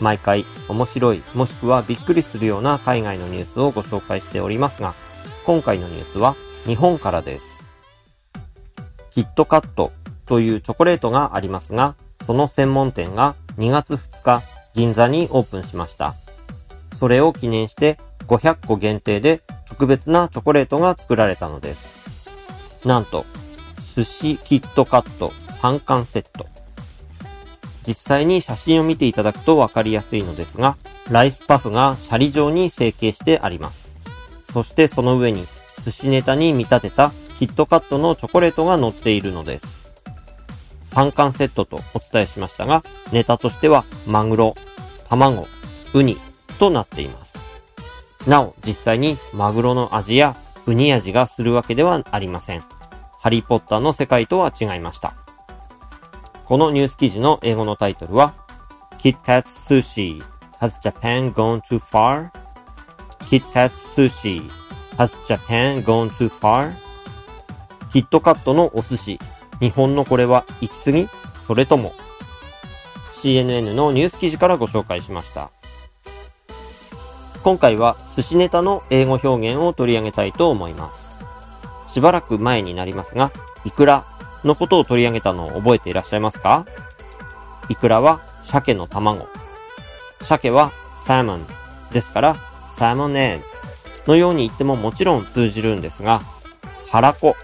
毎回面白いもしくはびっくりするような海外のニュースをご紹介しておりますが、今回のニュースは日本からです。キットカットというチョコレートがありますが、その専門店が2月2日銀座にオープンしました。それを記念して500個限定で特別なチョコレートが作られたのです。なんと、寿司キットカット3巻セット。実際に写真を見ていただくとわかりやすいのですが、ライスパフがシャリ状に成形してあります。そしてその上に寿司ネタに見立てたキットカットのチョコレートが乗っているのです。3巻セットとお伝えしましたが、ネタとしてはマグロ、卵、ウニとなっています。なお、実際にマグロの味やウニ味がするわけではありません。ハリーポッターの世界とは違いました。このニュース記事の英語のタイトルは KitKat Sushi Has Japan Gone Too Far? KitKat Sushi Has Japan Gone Too Far? キットカットのお寿司。日本のこれは行き過ぎ？それとも？CNN のニュース記事からご紹介しました。今回は寿司ネタの英語表現を取り上げたいと思います。しばらく前になりますが、イクラのことを取り上げたのを覚えていらっしゃいますか？イクラは？鮭の卵。鮭はサーモン。ですから、サーモンエッグのように言ってももちろん通じるんですが、腹子、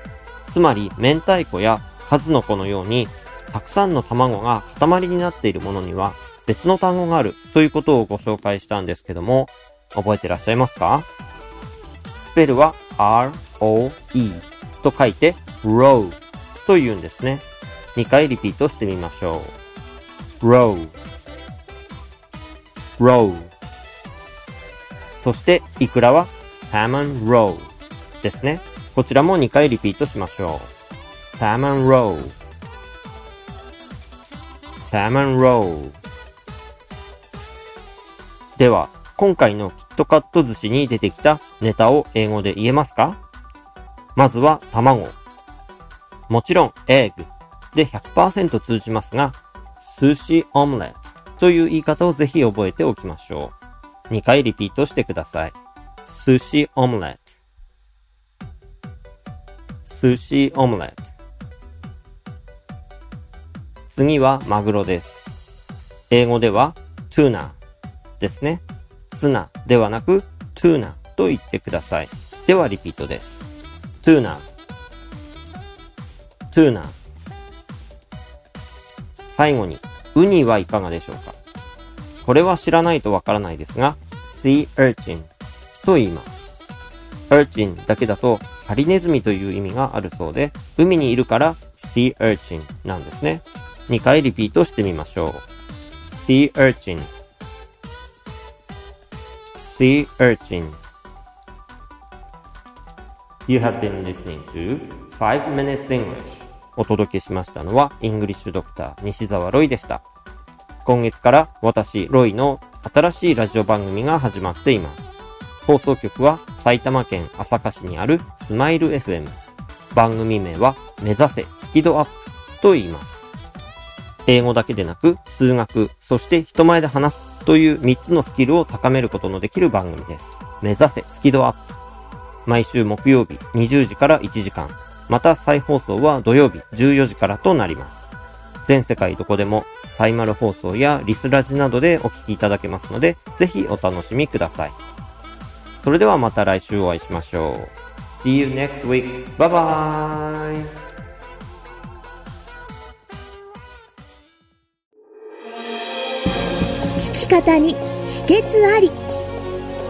つまり明太子や数の子のように、たくさんの卵が塊になっているものには別の単語がある。ということをご紹介したんですけども、覚えてらっしゃいますか？スペルは R-O-E と書いて row と言うんですね。2回リピートしてみましょう。row row そして、イクラは？Salmon row ですね。こちらも2回リピートしましょう。salmon row salmon row では、今回のキットカット寿司に出てきたネタを英語で言えますか？まずは卵。もちろん、egg で100%通じますが、寿司オムレットという言い方をぜひ覚えておきましょう。2回リピートしてください。寿司オムレット。寿司オムレット。次はマグロです。英語では tuna ですね。ツナではなく tuna と言ってください。ではリピートです。トゥーナー最後に、ウニはいかがでしょうか？これは知らないとわからないですが、シーエーチンと言います。エーチンだけだと、ハリネズミという意味があるそうで、海にいるから sea urchin なんですね。2回リピートしてみましょう。 sea urchin。sea urchin You have been listening to 5 minutes English. お届けしましたのは、イングリッシュドクター西澤ロイでした。今月から私、ロイの新しいラジオ番組が始まっています。放送局は埼玉県朝霞市にあるスマイル FM。番組名は目指せスキドアップと言います。英語だけでなく数学、そして人前で話すという3つのスキルを高めることのできる番組です。目指せスキドアップ。毎週木曜日20時から1時間。また再放送は土曜日14時からとなります。全世界どこでもサイマル放送やリスラジなどでお聞きいただけますので、ぜひお楽しみください。それではまた来週お会いしましょう。See you next week. Bye bye! 聞き方に秘訣あり